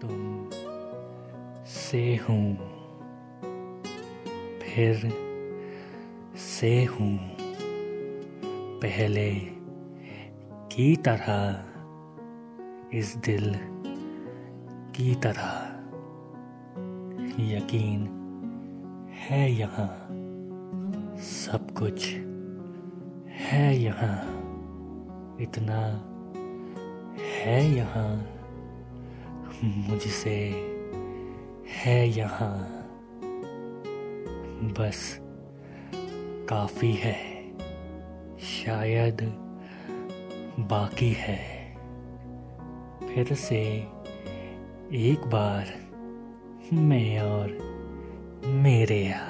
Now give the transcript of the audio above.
तुम से हूँ, फिर से हूँ। पहले की तरह इस दिल की तरह। यकीन है यहाँ, सब कुछ है यहाँ, इतना है यहाँ। मुझसे है यहाँ। बस काफ़ी है, शायद बाकी है। फिर से एक बार मैं और मेरे यार